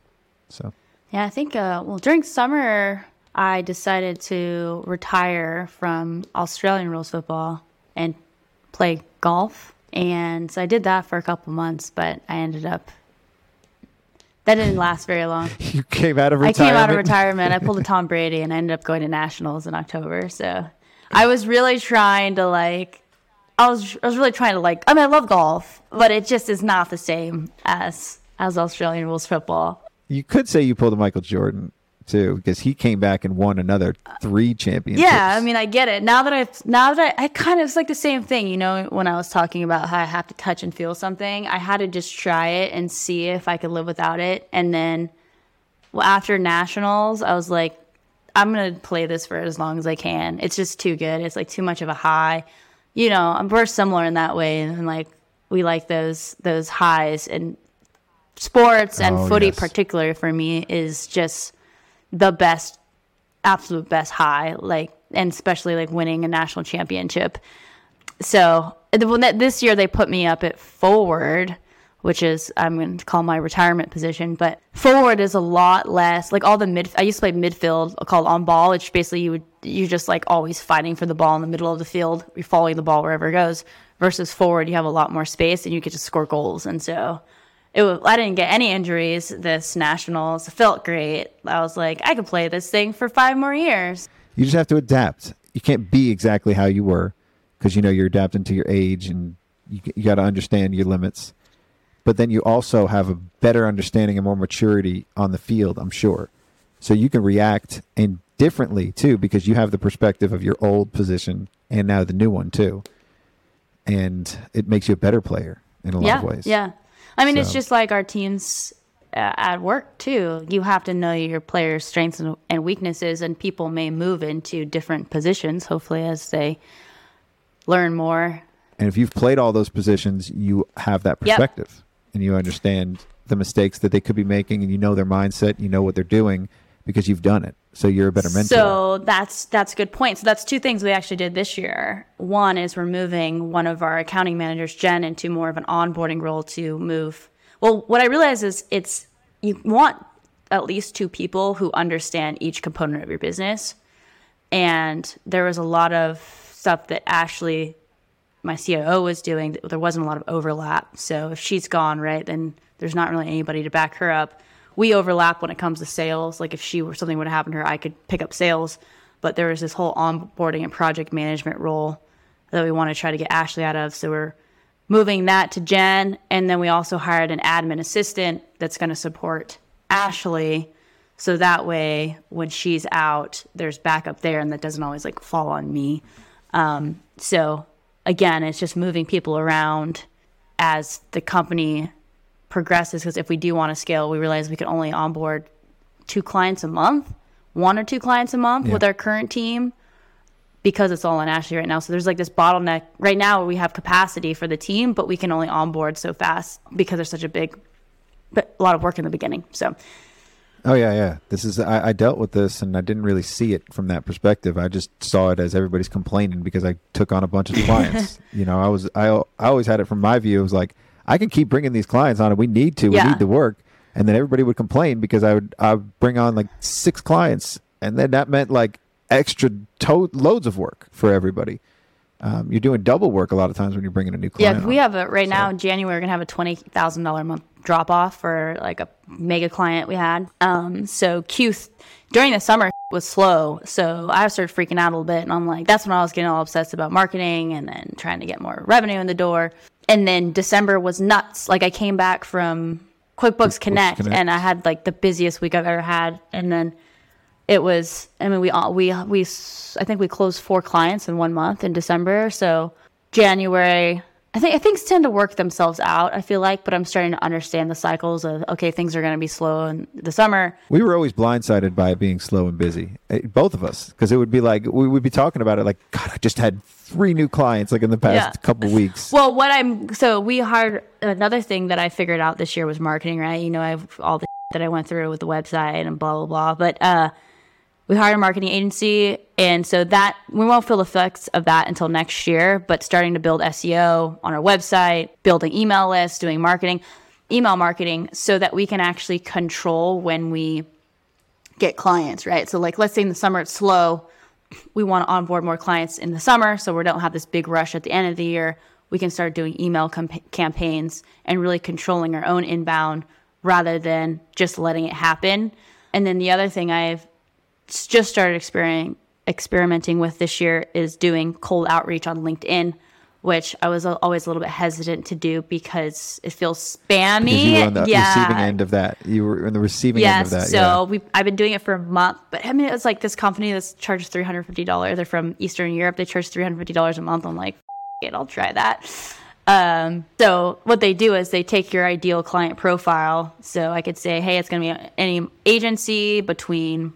So Yeah, I think, uh, well, during summer, I decided to retire from Australian rules football and play golf. And so I did that for a couple months, but I ended up, that didn't last very long. you came out of retirement. I came out of retirement. I pulled a Tom Brady and I ended up going to nationals in October. So I was really trying to like, I was I was really trying to like. I mean, I love golf, but it just is not the same as as Australian rules football. You could say you pulled a Michael Jordan too, because he came back and won another three championships. Yeah, I mean, I get it. Now that I've, now that I, I kind of, it's like the same thing, you know, when I was talking about how I have to touch and feel something, I had to just try it and see if I could live without it. And then, well, after nationals, I was like, I'm going to play this for as long as I can. It's just too good. It's like too much of a high. You know, we're similar in that way. And like, we like those, those highs and sports and Oh, footy yes. particularly for me is just the best absolute best high like and especially like winning a national championship so the this year they put me up at forward which is i'm going to call my retirement position but forward is a lot less like all the mid i used to play midfield called on ball which basically you would you just like always fighting for the ball in the middle of the field you're following the ball wherever it goes versus forward you have a lot more space and you get to score goals and so it was, I didn't get any injuries this nationals. Felt great. I was like, I could play this thing for five more years. You just have to adapt. You can't be exactly how you were because you know you're adapting to your age and you, you got to understand your limits. But then you also have a better understanding and more maturity on the field, I'm sure. So you can react and differently too because you have the perspective of your old position and now the new one too. And it makes you a better player in a lot yeah, of ways. yeah. I mean, it's just like our teams uh, at work too. You have to know your players' strengths and, and weaknesses, and people may move into different positions. Hopefully, as they learn more. And if you've played all those positions, you have that Yep. perspective and you understand the mistakes that they could be making and you know their mindset, you know what they're doing because you've done it. So you're a better mentor. So that's that's a good point. So that's two things we actually did this year. One is we're moving one of our accounting managers, Jen, into more of an onboarding role to move. Well, what I realize is it's you want at least two people who understand each component of your business. And there was a lot of stuff that Ashley, my COO, was doing. There wasn't a lot of overlap. So if she's gone, right, then there's not really anybody to back her up. We overlap when it comes to sales. Like if she were something would happen to her, I could pick up sales. But there was this whole onboarding and project management role that we want to try to get Ashley out of. So we're moving that to Jen. And then we also hired an admin assistant that's going to support Ashley. So that way, when she's out, there's backup there and that doesn't always like fall on me. Um, so again, it's just moving people around as the company progresses. Because if we do want to scale, we realize we can only onboard two clients a month, one or two clients a month with our current team because it's all on Ashley right now. So there's like this bottleneck. Right now, where we have capacity for the team, but we can only onboard so fast because there's such a big, but a lot of work in the beginning. So Oh yeah, yeah. This is I, I dealt with this and I didn't really see it from that perspective. I just saw it as everybody's complaining because I took on a bunch of clients. you know, I was I I always had it from my view. It was like I can keep bringing these clients on, and we need to. Yeah. We need the work. And then everybody would complain because I would I would bring on like six clients, and then that meant like extra to- loads of work for everybody. Um, you're doing double work a lot of times when you're bringing a new client. yeah, we have a right now in January we're gonna have a twenty thousand dollar a month drop off for like a mega client we had. Um, so Q th- during the summer was slow, so I started freaking out a little bit, and I'm like, that's when I was getting all obsessed about marketing and then trying to get more revenue in the door. And then December was nuts. Like I came back from QuickBooks Connect, Connect. and I had like the busiest week I've ever had, and then it was i mean we all we we i think we closed four clients in one month in december so january i think i things tend to work themselves out i feel like but i'm starting to understand the cycles of okay things are going to be slow in the summer We were always blindsided by it being slow and busy, Eh, both of us, because it would be like we would be talking about it like, God, I just had three new clients like in the past Yeah. couple weeks. well what i'm so we hired another thing that i figured out this year was marketing right you know i've all the that i went through with the website and blah blah blah but uh we hired a marketing agency and so that we won't feel the effects of that until next year but starting to build seo on our website building email lists doing marketing email marketing so that we can actually control when we get clients right? So like let's say in the summer it's slow we want to onboard more clients in the summer so we don't have this big rush at the end of the year. We can start doing email camp- campaigns and really controlling our own inbound rather than just letting it happen. And then the other thing i've just started experiencing experimenting with this year is doing cold outreach on LinkedIn, which I was always a little bit hesitant to do because it feels spammy. You were on the yeah. receiving end of that. You were on the receiving end of that. so yeah. we I've been doing it for a month, but I mean it's like this company that's charges three hundred fifty dollars. They're from Eastern Europe. They charge three hundred fifty dollars a month. I'm like, F- it, I'll try that. Um, so what they do is they take your ideal client profile. So I could say, hey, it's going to be any agency between.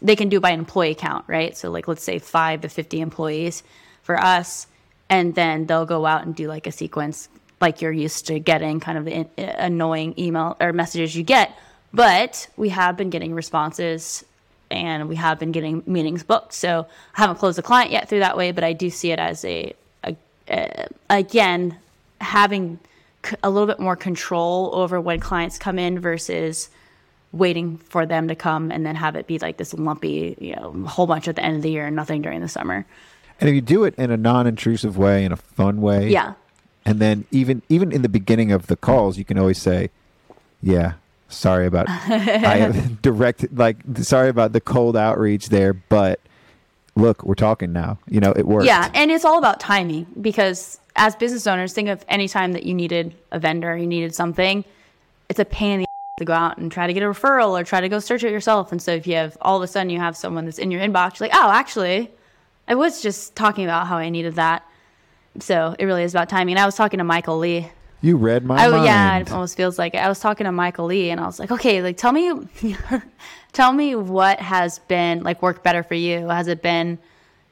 They can do by employee count, right? So like let's say five to fifty employees for us, and then they'll go out and do like a sequence like you're used to getting kind of the in- uh, annoying email or messages you get. But we have been getting responses and we have been getting meetings booked. So I haven't closed a client yet through that way, but I do see it as a, a, a again, having a little bit more control over when clients come in versus waiting for them to come and then have it be like this lumpy, you know, whole bunch at the end of the year and nothing during the summer. And if you do it in a non-intrusive way, in a fun way, Yeah. and then even even in the beginning of the calls, you can always say, "Yeah, sorry about I have direct like sorry about the cold outreach there, but look, we're talking now. You know, it works. Yeah, and it's all about timing because as business owners, think of any time that you needed a vendor, you needed something. It's a pain in the to go out and try to get a referral or try to go search it yourself. And so if you have all of a sudden you have someone that's in your inbox, you're like, oh, actually, I was just talking about how I needed that. So it really is about timing. And I was talking to Michael Lee. You read my Oh mind. yeah, it almost feels like it. I was talking to Michael Lee, and I was like, okay, like tell me, tell me what has been like worked better for you. Has it been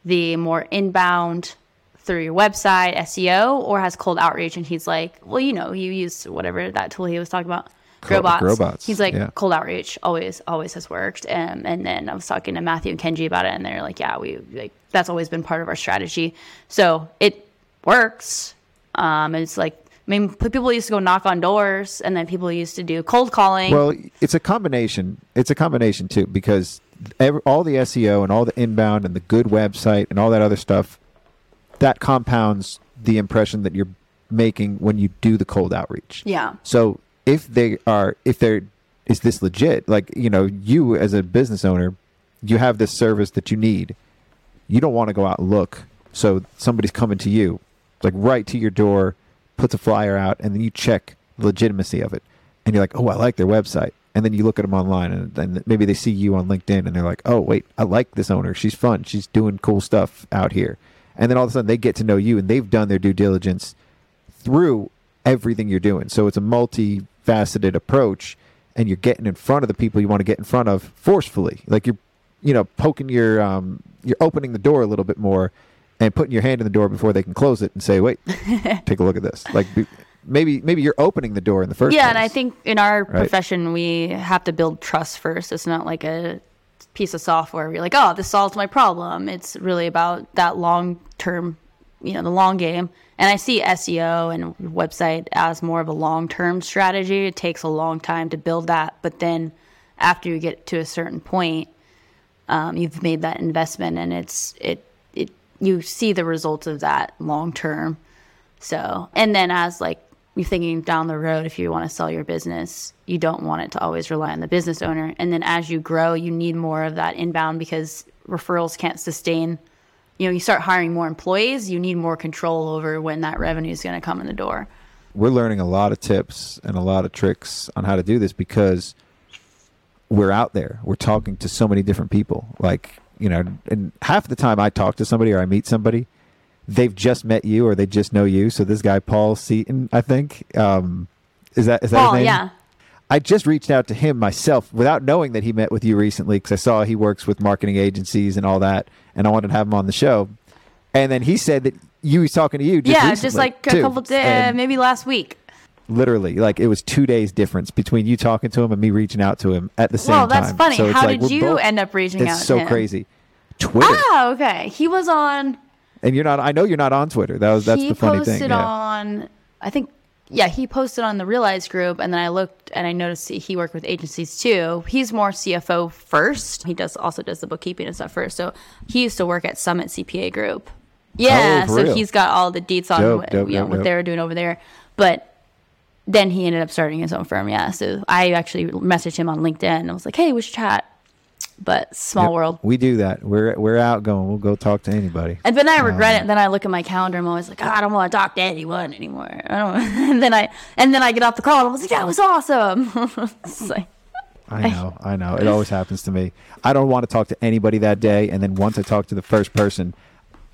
the more inbound through your website SEO, or has cold outreach? And he's like, well, you know, you use whatever that tool he was talking about. Growbots. Growbots, He's like yeah. cold outreach always always has worked. Um, and then I was talking to Matthew and Kenji about it, and they're like, yeah, we like that's always been part of our strategy. So it works. Um, it's like I mean, people used to go knock on doors, and then people used to do cold calling. Well, it's a combination. It's a combination too because ev all the SEO and all the inbound and the good website and all that other stuff that compounds the impression that you're making when you do the cold outreach. yeah, So if they are, if they're, is this legit? Like, you know, you as a business owner, you have this service that you need. You don't want to go out and look. So somebody's coming to you, like right to your door, puts a flyer out, and then you check the legitimacy of it. And you're like, oh, I like their website. And then you look at them online, and then maybe they see you on LinkedIn, and they're like, oh, wait, I like this owner. She's fun. She's doing cool stuff out here. And then all of a sudden they get to know you, and they've done their due diligence through everything you're doing. So it's a multifaceted approach, and you're getting in front of the people you want to get in front of forcefully. Like you're, you know, poking your, um, you're opening the door a little bit more, and putting your hand in the door before they can close it and say, "Wait, take a look at this." Like be- maybe maybe you're opening the door in the first. yeah, place. and I think in our Right. profession we have to build trust first. It's not like a piece of software where you're like, oh, this solves my problem. It's really about that long term, you know, the long game. And I see SEO and website as more of a long term strategy. It takes a long time to build that, but then after you get to a certain point, um, you've made that investment, and it's it it you see the results of that long term. So, and then as like you're thinking down the road, if you want to sell your business, you don't want it to always rely on the business owner. And then as you grow, you need more of that inbound because referrals can't sustain. You know, you start hiring more employees, you need more control over when that revenue is going to come in the door. we're learning a lot of tips and a lot of tricks on how to do this because we're out there. We're talking to so many different people. Like, you know, and half the time I talk to somebody or I meet somebody, they've just met you or they just know you. So this guy, Paul Seaton, I think, um, is that, is that Paul, his name? yeah. I just reached out to him myself without knowing that he met with you recently because I saw he works with marketing agencies and all that, and I wanted to have him on the show. And then he said that you was talking to you. Just yeah, just like a too. couple days, maybe last week. literally, like it was two days difference between you talking to him and me reaching out to him at the same Well, time. that's funny. So How did you end up reaching It's out to him? so him? crazy. Twitter, Ah, okay. He was on. and you're not. I know you're not on Twitter. That was that's the funny posted thing. Yeah. on. I think. Yeah, he posted on the Realize group, and then I looked and I noticed he worked with agencies too. He's more CFO first. He does also does the bookkeeping and stuff first. So he used to work at Summit CPA Group. Yeah, Oh, so real? he's got all the deets on Dope, what, dope, you know, dope, what they were doing over there. But then he ended up starting his own firm. Yeah, so I actually messaged him on LinkedIn. and I was like, "Hey, we should chat." But small Yep, world. We do that. We're we're outgoing. We'll go talk to anybody. And then I regret Um, it. Then I look at my calendar. I'm always like, oh, I don't want to talk to anyone anymore. I don't. and then I and then I get off the call. and I was like, that was awesome. Like, I know, I know. It always happens to me. I don't want to talk to anybody that day, and then once I talk to the first person,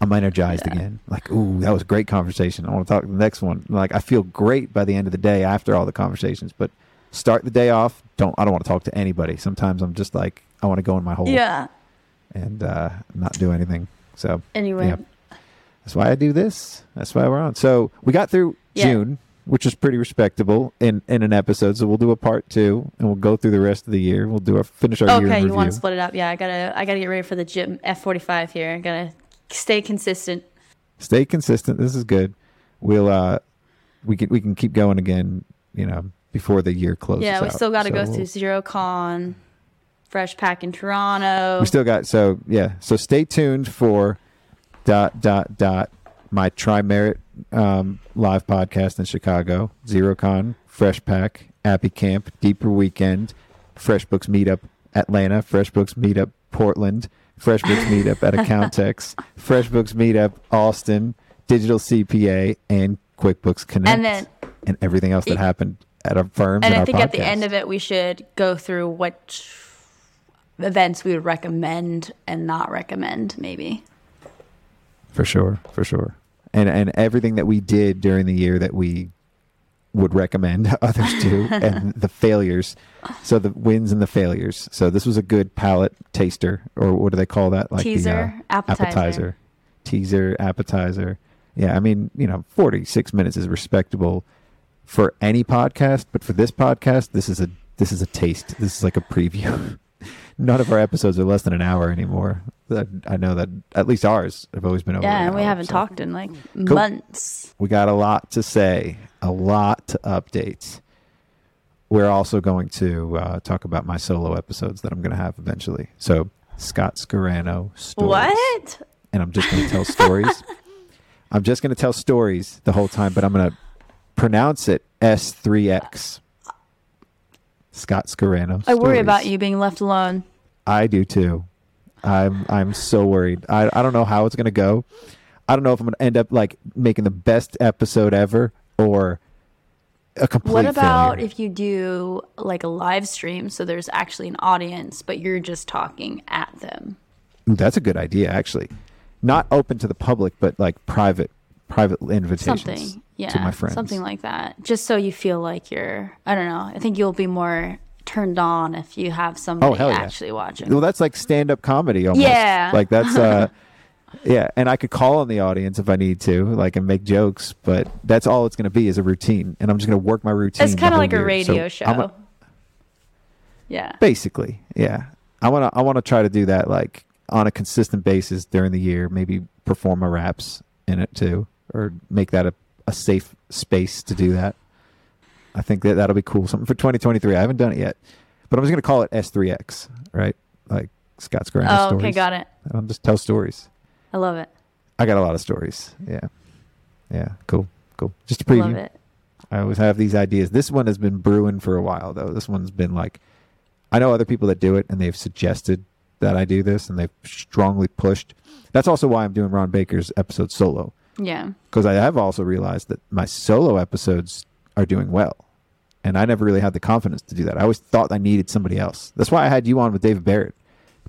I'm energized again. Like, ooh, that was a great conversation. I want to talk to the next one. Like, I feel great by the end of the day after all the conversations. But start the day off. Don't I don't want to talk to anybody. Sometimes I'm just like I want to go in my hole yeah. and uh, not do anything. So Anyway, yeah. that's why I do this. That's why we're on. So we got through Yeah. June. which is pretty respectable in in an episode. So we'll do a part two, and we'll go through the rest of the year. We'll do our finish our year Okay, you review. want to split it up? Yeah, I gotta I gotta get ready for the gym F forty five here. I gotta stay consistent. Stay consistent. This is good. We'll uh, we can we can keep going again. You know, before the year closes. Yeah, we out. still got to So go we'll- through Xerocon, Fresh Pack in Toronto. We still got so yeah. So stay tuned for dot dot dot my Trimerit um, live podcast in Chicago, Xerocon, Fresh Pack, Appy Camp, Deeper Weekend, FreshBooks Meetup Atlanta, FreshBooks Meetup Portland, FreshBooks Meetup at Accountex, Fresh Books Meetup Austin, Digital CPA, and QuickBooks Connect, And then- and everything else that happened at our firms and I think at the end of it, we should go through what events we would recommend and not recommend, maybe. For sure, for sure. And and everything that we did during the year that we would recommend others do and the failures. So the wins and the failures. So this was a good palate taster or what do they call that? Like Teaser, the, uh, appetizer. Teaser, appetizer. Yeah, I mean, you know, 46 minutes is respectable for any podcast, but for this podcast, this is a this is a taste. This is like a preview. None of our episodes are less than an hour anymore. I, I know that at least ours have always been over. Yeah, an and we hour, haven't so. talked in like months. We got a lot to say, a lot to update. We're also going to uh, talk about my solo episodes that I'm going to have eventually. So Scott Scarano stories, What? and I'm just going to tell stories. I'm just going to tell stories the whole time, but I'm going to pronounce it S3X. Scott Scarano. I worry stories. about you being left alone. I do too. I'm I'm so worried. I I don't know how it's gonna go. I don't know if I'm gonna end up like making the best episode ever or a complete What about failure. if you do like a live stream so there's actually an audience, but you're just talking at them? That's a good idea actually. Not open to the public, but like private private invitations Something. Yeah. to my friends. Something like that. Just so you feel like you're, I don't know. I think you'll be more turned on if you have somebody Oh, hell yeah. actually watching. Well, that's like stand up comedy almost. Yeah. Like that's uh yeah, and I could call on the audience if I need to, like and make jokes, but that's all it's going to be is a routine, and I'm just going to work my routine. it's kind of like a radio So show. A- yeah. basically yeah i want to i want to try to do that like on a consistent basis during the year maybe perform my raps in it too or make that a, a safe space to do that i think that that'll be cool something for 2023 i haven't done it yet but i'm just going to call it s3x right like scott's grand Oh, stories okay. Got it. I'll just tell stories I love it. i got a lot of stories yeah yeah cool cool just a Love preview it. I always have these ideas. This one has been brewing for a while, though. This one's been like, I know other people that do it, and they've suggested that I do this, and they've strongly pushed. That's also why I'm doing Ron Baker's episode solo, Yeah. because I have also realized that my solo episodes are doing well, and I never really had the confidence to do that. I always thought I needed somebody else. That's why I had you on with David Barrett,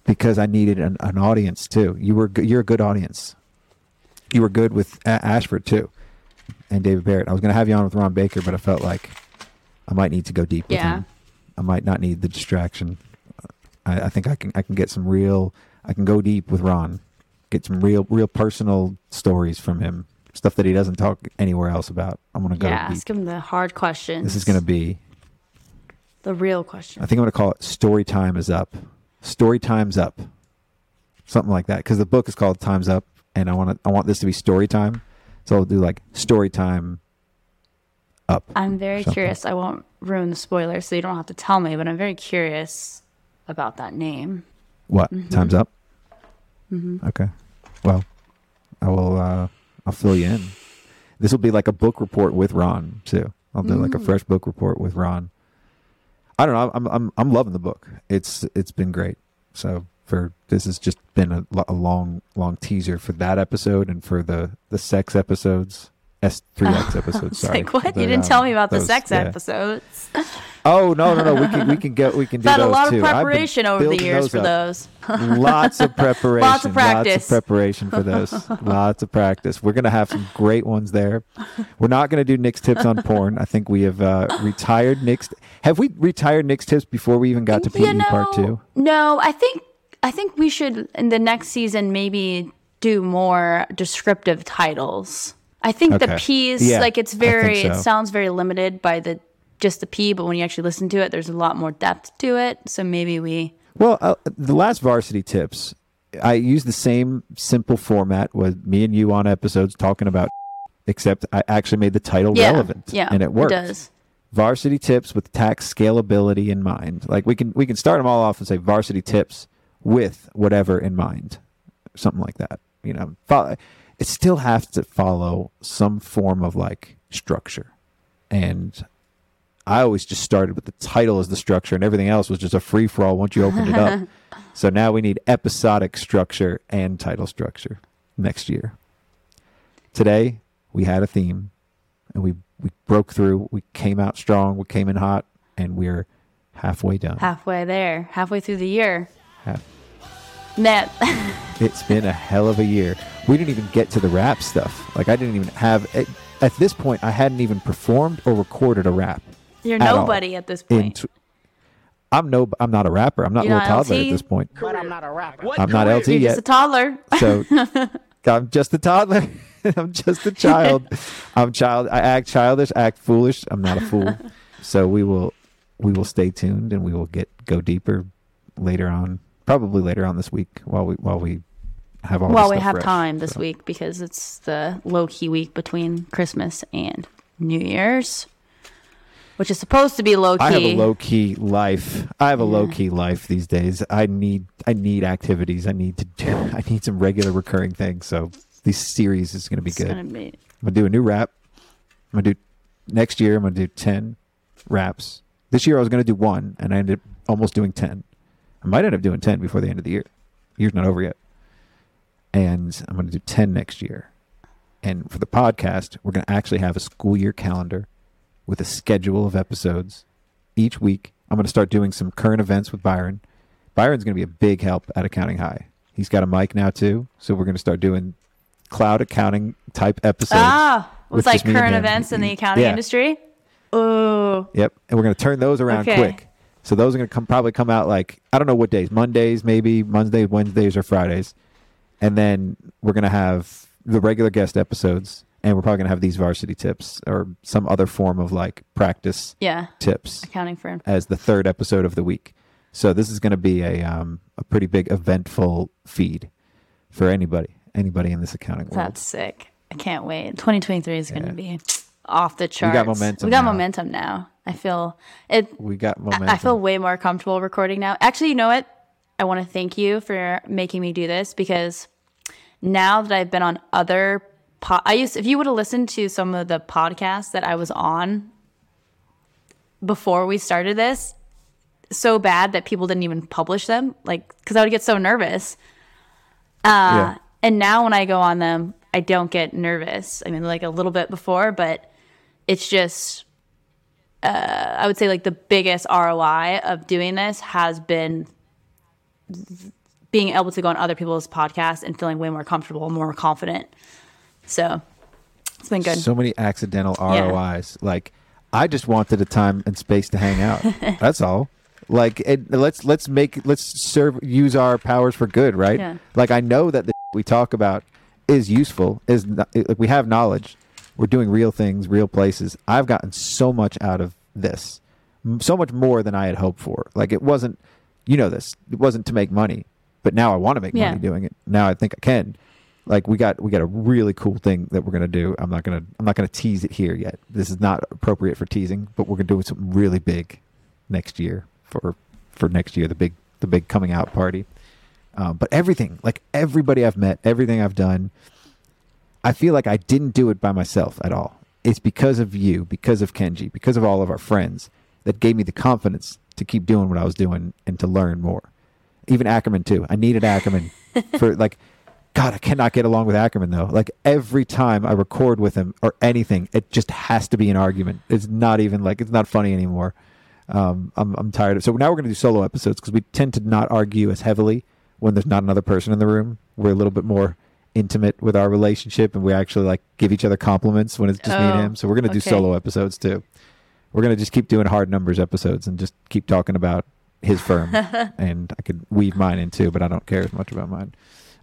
because I needed an, an audience too. You were you're a good audience. You were good with a- Ashford too, and David Barrett. I was going to have you on with Ron Baker, but I felt like I might need to go deep with Yeah. him. I might not need the distraction. I, I think I can I can get some real. I can go deep with Ron, get some real real personal stories from him, stuff that he doesn't talk anywhere else about. I'm to go yeah. deep. Ask him the hard questions. This is going to be. the real question. I think I'm to call it Story Time is Up. Story Time's Up. Something like that. Because the book is called Time's Up, and I want to, I want this to be story time. So I'll do like story time up. I'm very curious. I won't ruin the spoilers, so you don't have to tell me. But I'm very curious about that name. What? Mm-hmm. Time's up? Mm-hmm. Okay. Well, I will, uh, I'll fill you in. This will be like a book report with Ron, too. I'll do like a Mm. fresh book report with Ron. I don't know. I'm, I'm, I'm loving the book. It's, it's been great. So for, this has just been a, a long, long teaser for that episode and for the, the sex episodes. S3X episodes. It's Sorry. like what? The, you didn't um, tell me about the sex yeah. episodes. Oh no, no, no. We can we can go. We can do Had a those lot of preparation over the years for those. lots of preparation. Lots of practice. preparation for those. lots of practice. We're gonna have some great ones there. We're not gonna do Nick's tips on porn. I think we have uh, retired Nick's. Have we retired Nick's tips before we even got to PE know, part two? No, I think I think we should in the next season maybe do more descriptive titles. I think the Okay. P's Yeah, like it's very it sounds very limited by the just the P, but when you actually listen to it, there's a lot more depth to it. So maybe we Well, uh, the last varsity tips, I used the same simple format with me and you on episodes talking about, except I actually made the title yeah relevant. yeah and it worked. does. Varsity tips with tax scalability in mind. Like we can we can start them all off and say varsity tips with whatever in mind, something like that. You know, follow, it still has to follow some form of like structure, and I always just started with the title as the structure, and everything else was just a free for all once you opened it up. So now we need episodic structure and title structure next year. Today we had a theme, and we we broke through. We came out strong. We came in hot, and we're halfway done. Halfway there, halfway through the year. Half. That It's been a hell of a year. We didn't even get to the rap stuff. Like I didn't even have at, at this point. I hadn't even performed or recorded a rap. you're At all. nobody at this point. tw- I'm no. I'm not a rapper. I'm not You're Lil not Toddler LT? at this point. But I'm not a rapper. What I'm not LT You're yet. just a toddler. So I'm just a toddler. I'm just a child. I'm child. I act childish, act foolish. I'm not a fool. So we will we will stay tuned and we will get go deeper later on. Probably later on this week while we while we have all. this we have fresh. time this So, week because it's the low key week between Christmas and New Year's, which is supposed to be low key. I have a low key life. I have a low key life these days. I need I need activities. I need to do. I need some regular recurring things. So this series is going to be It's good. gonna be I'm gonna do a new rap. I'm gonna do next year. I'm gonna do ten raps. This year I was gonna do one, and I ended up almost doing ten. I might end up doing ten before the end of the year. Year's not over yet, and I'm gonna do ten next year. And for the podcast, we're gonna actually have a school year calendar with a schedule of episodes each week. I'm gonna start doing some current events with Byron. Byron's gonna be a big help at Accounting High. He's got a mic now too, so we're gonna start doing cloud accounting type episodes. ah, with like and current events in the accounting Yeah. industry. Oh, Yep, and we're gonna turn those around Okay. quick. So those are gonna come probably come out like I don't know what days, Mondays maybe, Mondays, Wednesdays, or Fridays, and then we're gonna have the regular guest episodes, and we're probably gonna have these varsity tips or some other form of like practice yeah, tips accounting firm. as the third episode of the week. So this is gonna be a um a pretty big eventful feed for anybody, anybody in this accounting world. That's sick. I can't wait. 2023 is going to be off the charts. We got momentum We got now. momentum now. I feel it. we got I- momentum. I feel way more comfortable recording now. Actually, you know what? I want to thank you for making me do this because now that I've been on other po- I used if you would have listened to some of the podcasts that I was on before we started this, so bad that people didn't even publish them, like cuz I would get so nervous. Uh Yeah. and now when I go on them, I don't get nervous. I mean like a little bit before, but it's just uh, I would say like the biggest ROI of doing this has been being able to go on other people's podcasts and feeling way more comfortable, more confident. So it's been good. So many accidental Yeah. ROIs. Like I just wanted a time and space to hang out. That's all. Like it, let's let's make let's serve use our powers for good, right? Yeah. Like I know that the we talk about is useful. Is like we have knowledge. We're doing real things, real places. I've gotten so much out of this, M- so much more than I had hoped for. Like it wasn't, you know, this. It wasn't to make money, but now I want to make Yeah. money doing it. Now I think I can like we got we got a really cool thing that we're gonna do. I'm not gonna I'm not gonna tease it here yet. This is not appropriate for teasing, but we're gonna do something really big next year for for next year the big the big coming out party. Um, but everything like everybody I've met, everything I've done, I feel like I didn't do it by myself at all. It's because of you, because of Kenji, because of all of our friends that gave me the confidence to keep doing what I was doing and to learn more. Even Ackerman too. I needed Ackerman for like God, I cannot get along with Ackerman though. Like every time I record with him or anything, it just has to be an argument. It's not even like it's not funny anymore. Um, I'm I'm tired of. So now we're going to do solo episodes because we tend to not argue as heavily when there's not another person in the room. We're a little bit more intimate with our relationship, and we actually like give each other compliments when it's just me and Oh, him. So we're going to do okay. solo episodes too. We're going to just keep doing hard numbers episodes and just keep talking about his firm. and I could weave mine in too, but I don't care as much about mine.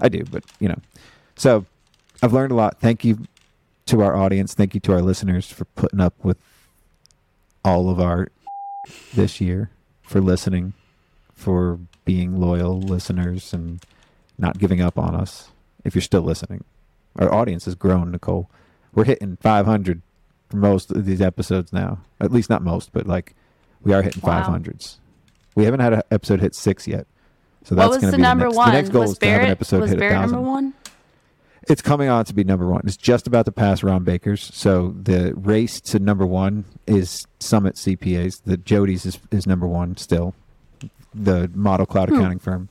I do, but you know. So I've learned a lot. Thank you to our audience. Thank you to our listeners for putting up with all of our this year, for listening, for being loyal listeners, and not giving up on us. If you're still listening, our audience has grown, Nicole. We're hitting 500 for most of these episodes now. At least not most, but like we are hitting Wow. 500s. We haven't had an episode hit six yet. So that's going to the be number the next, one? The next goal was is to have an episode was hit Barrett thousand. number one? It's coming on to be number one. It's just about to pass Ron Baker's. So the race to number one is Summit CPAs. The Jody's is, is number one still, the model cloud Hmm. accounting firm.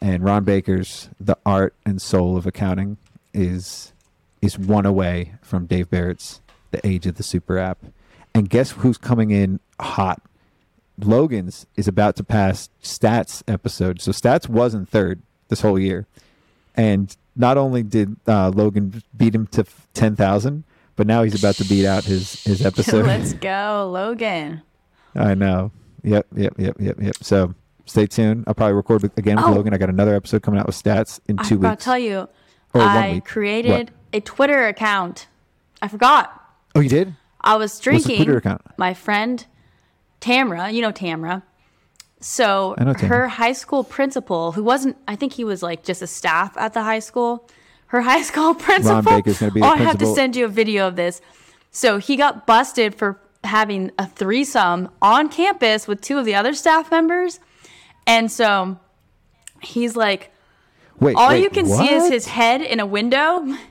And Ron Baker's The Art and Soul of Accounting is is one away from Dave Barrett's The Age of the Super App. And guess who's coming in hot? Logan's is about to pass Staats episode. So Staats was in third this whole year. And not only did uh, Logan beat him to 10,000, but now he's about to beat out his, his episode. Let's go, Logan. I know. Yep, yep, yep, yep, yep. So stay tuned. I'll probably record with- again with Oh. Logan. I got another episode coming out with Staats in I two forgot weeks. to tell you, oh, Or I week. created a Twitter account. I forgot. Oh, you did? I was drinking. Twitter account? My friend Tamra, you know Tamra. So I know Tamra. her high school principal, who wasn't, I think he was like just a staff at the high school. Her high school principal. Ron Baker's gonna be the oh, I have to send you a video of this. So he got busted for having a threesome on campus with two of the other staff members, and so he's like, Wait, all wait, you can see is his head in a window.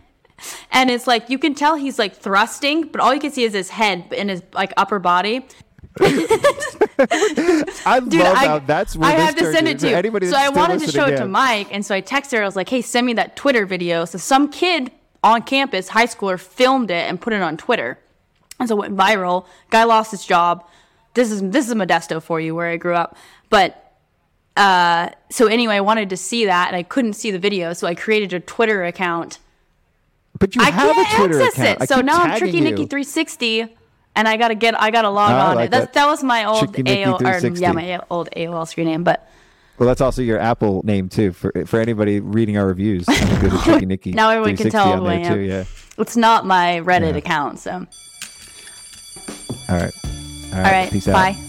And it's like you can tell he's like thrusting but all you can see is his head in his like upper body. I dude love i, how that's where I this have to send it to you. Anybody so i wanted to show it to mike and so i texted her. I was like hey send me that twitter video. So some kid on campus high schooler filmed it and put it on twitter. And so it went viral. Guy lost his job. This is this is modesto for you where i grew up. But uh, so anyway, I wanted to see that, and I couldn't see the video, so I created a Twitter account But you I have can't a Twitter access account. I it. So keep now I'm tagging Tricky you. Nikki 360, and I gotta get, I gotta log Oh, I on like it. That, that. that was my old Tricky Nikki AOL, or 360. yeah, my old AOL screen name. But Well, that's also your Apple name too. For for anybody reading our reviews, you can go to Tricky Nikki. Now everyone can 360 tell on who there I am. too. Yeah. it's not my Reddit account. So All right. All right. all right, Peace out. bye.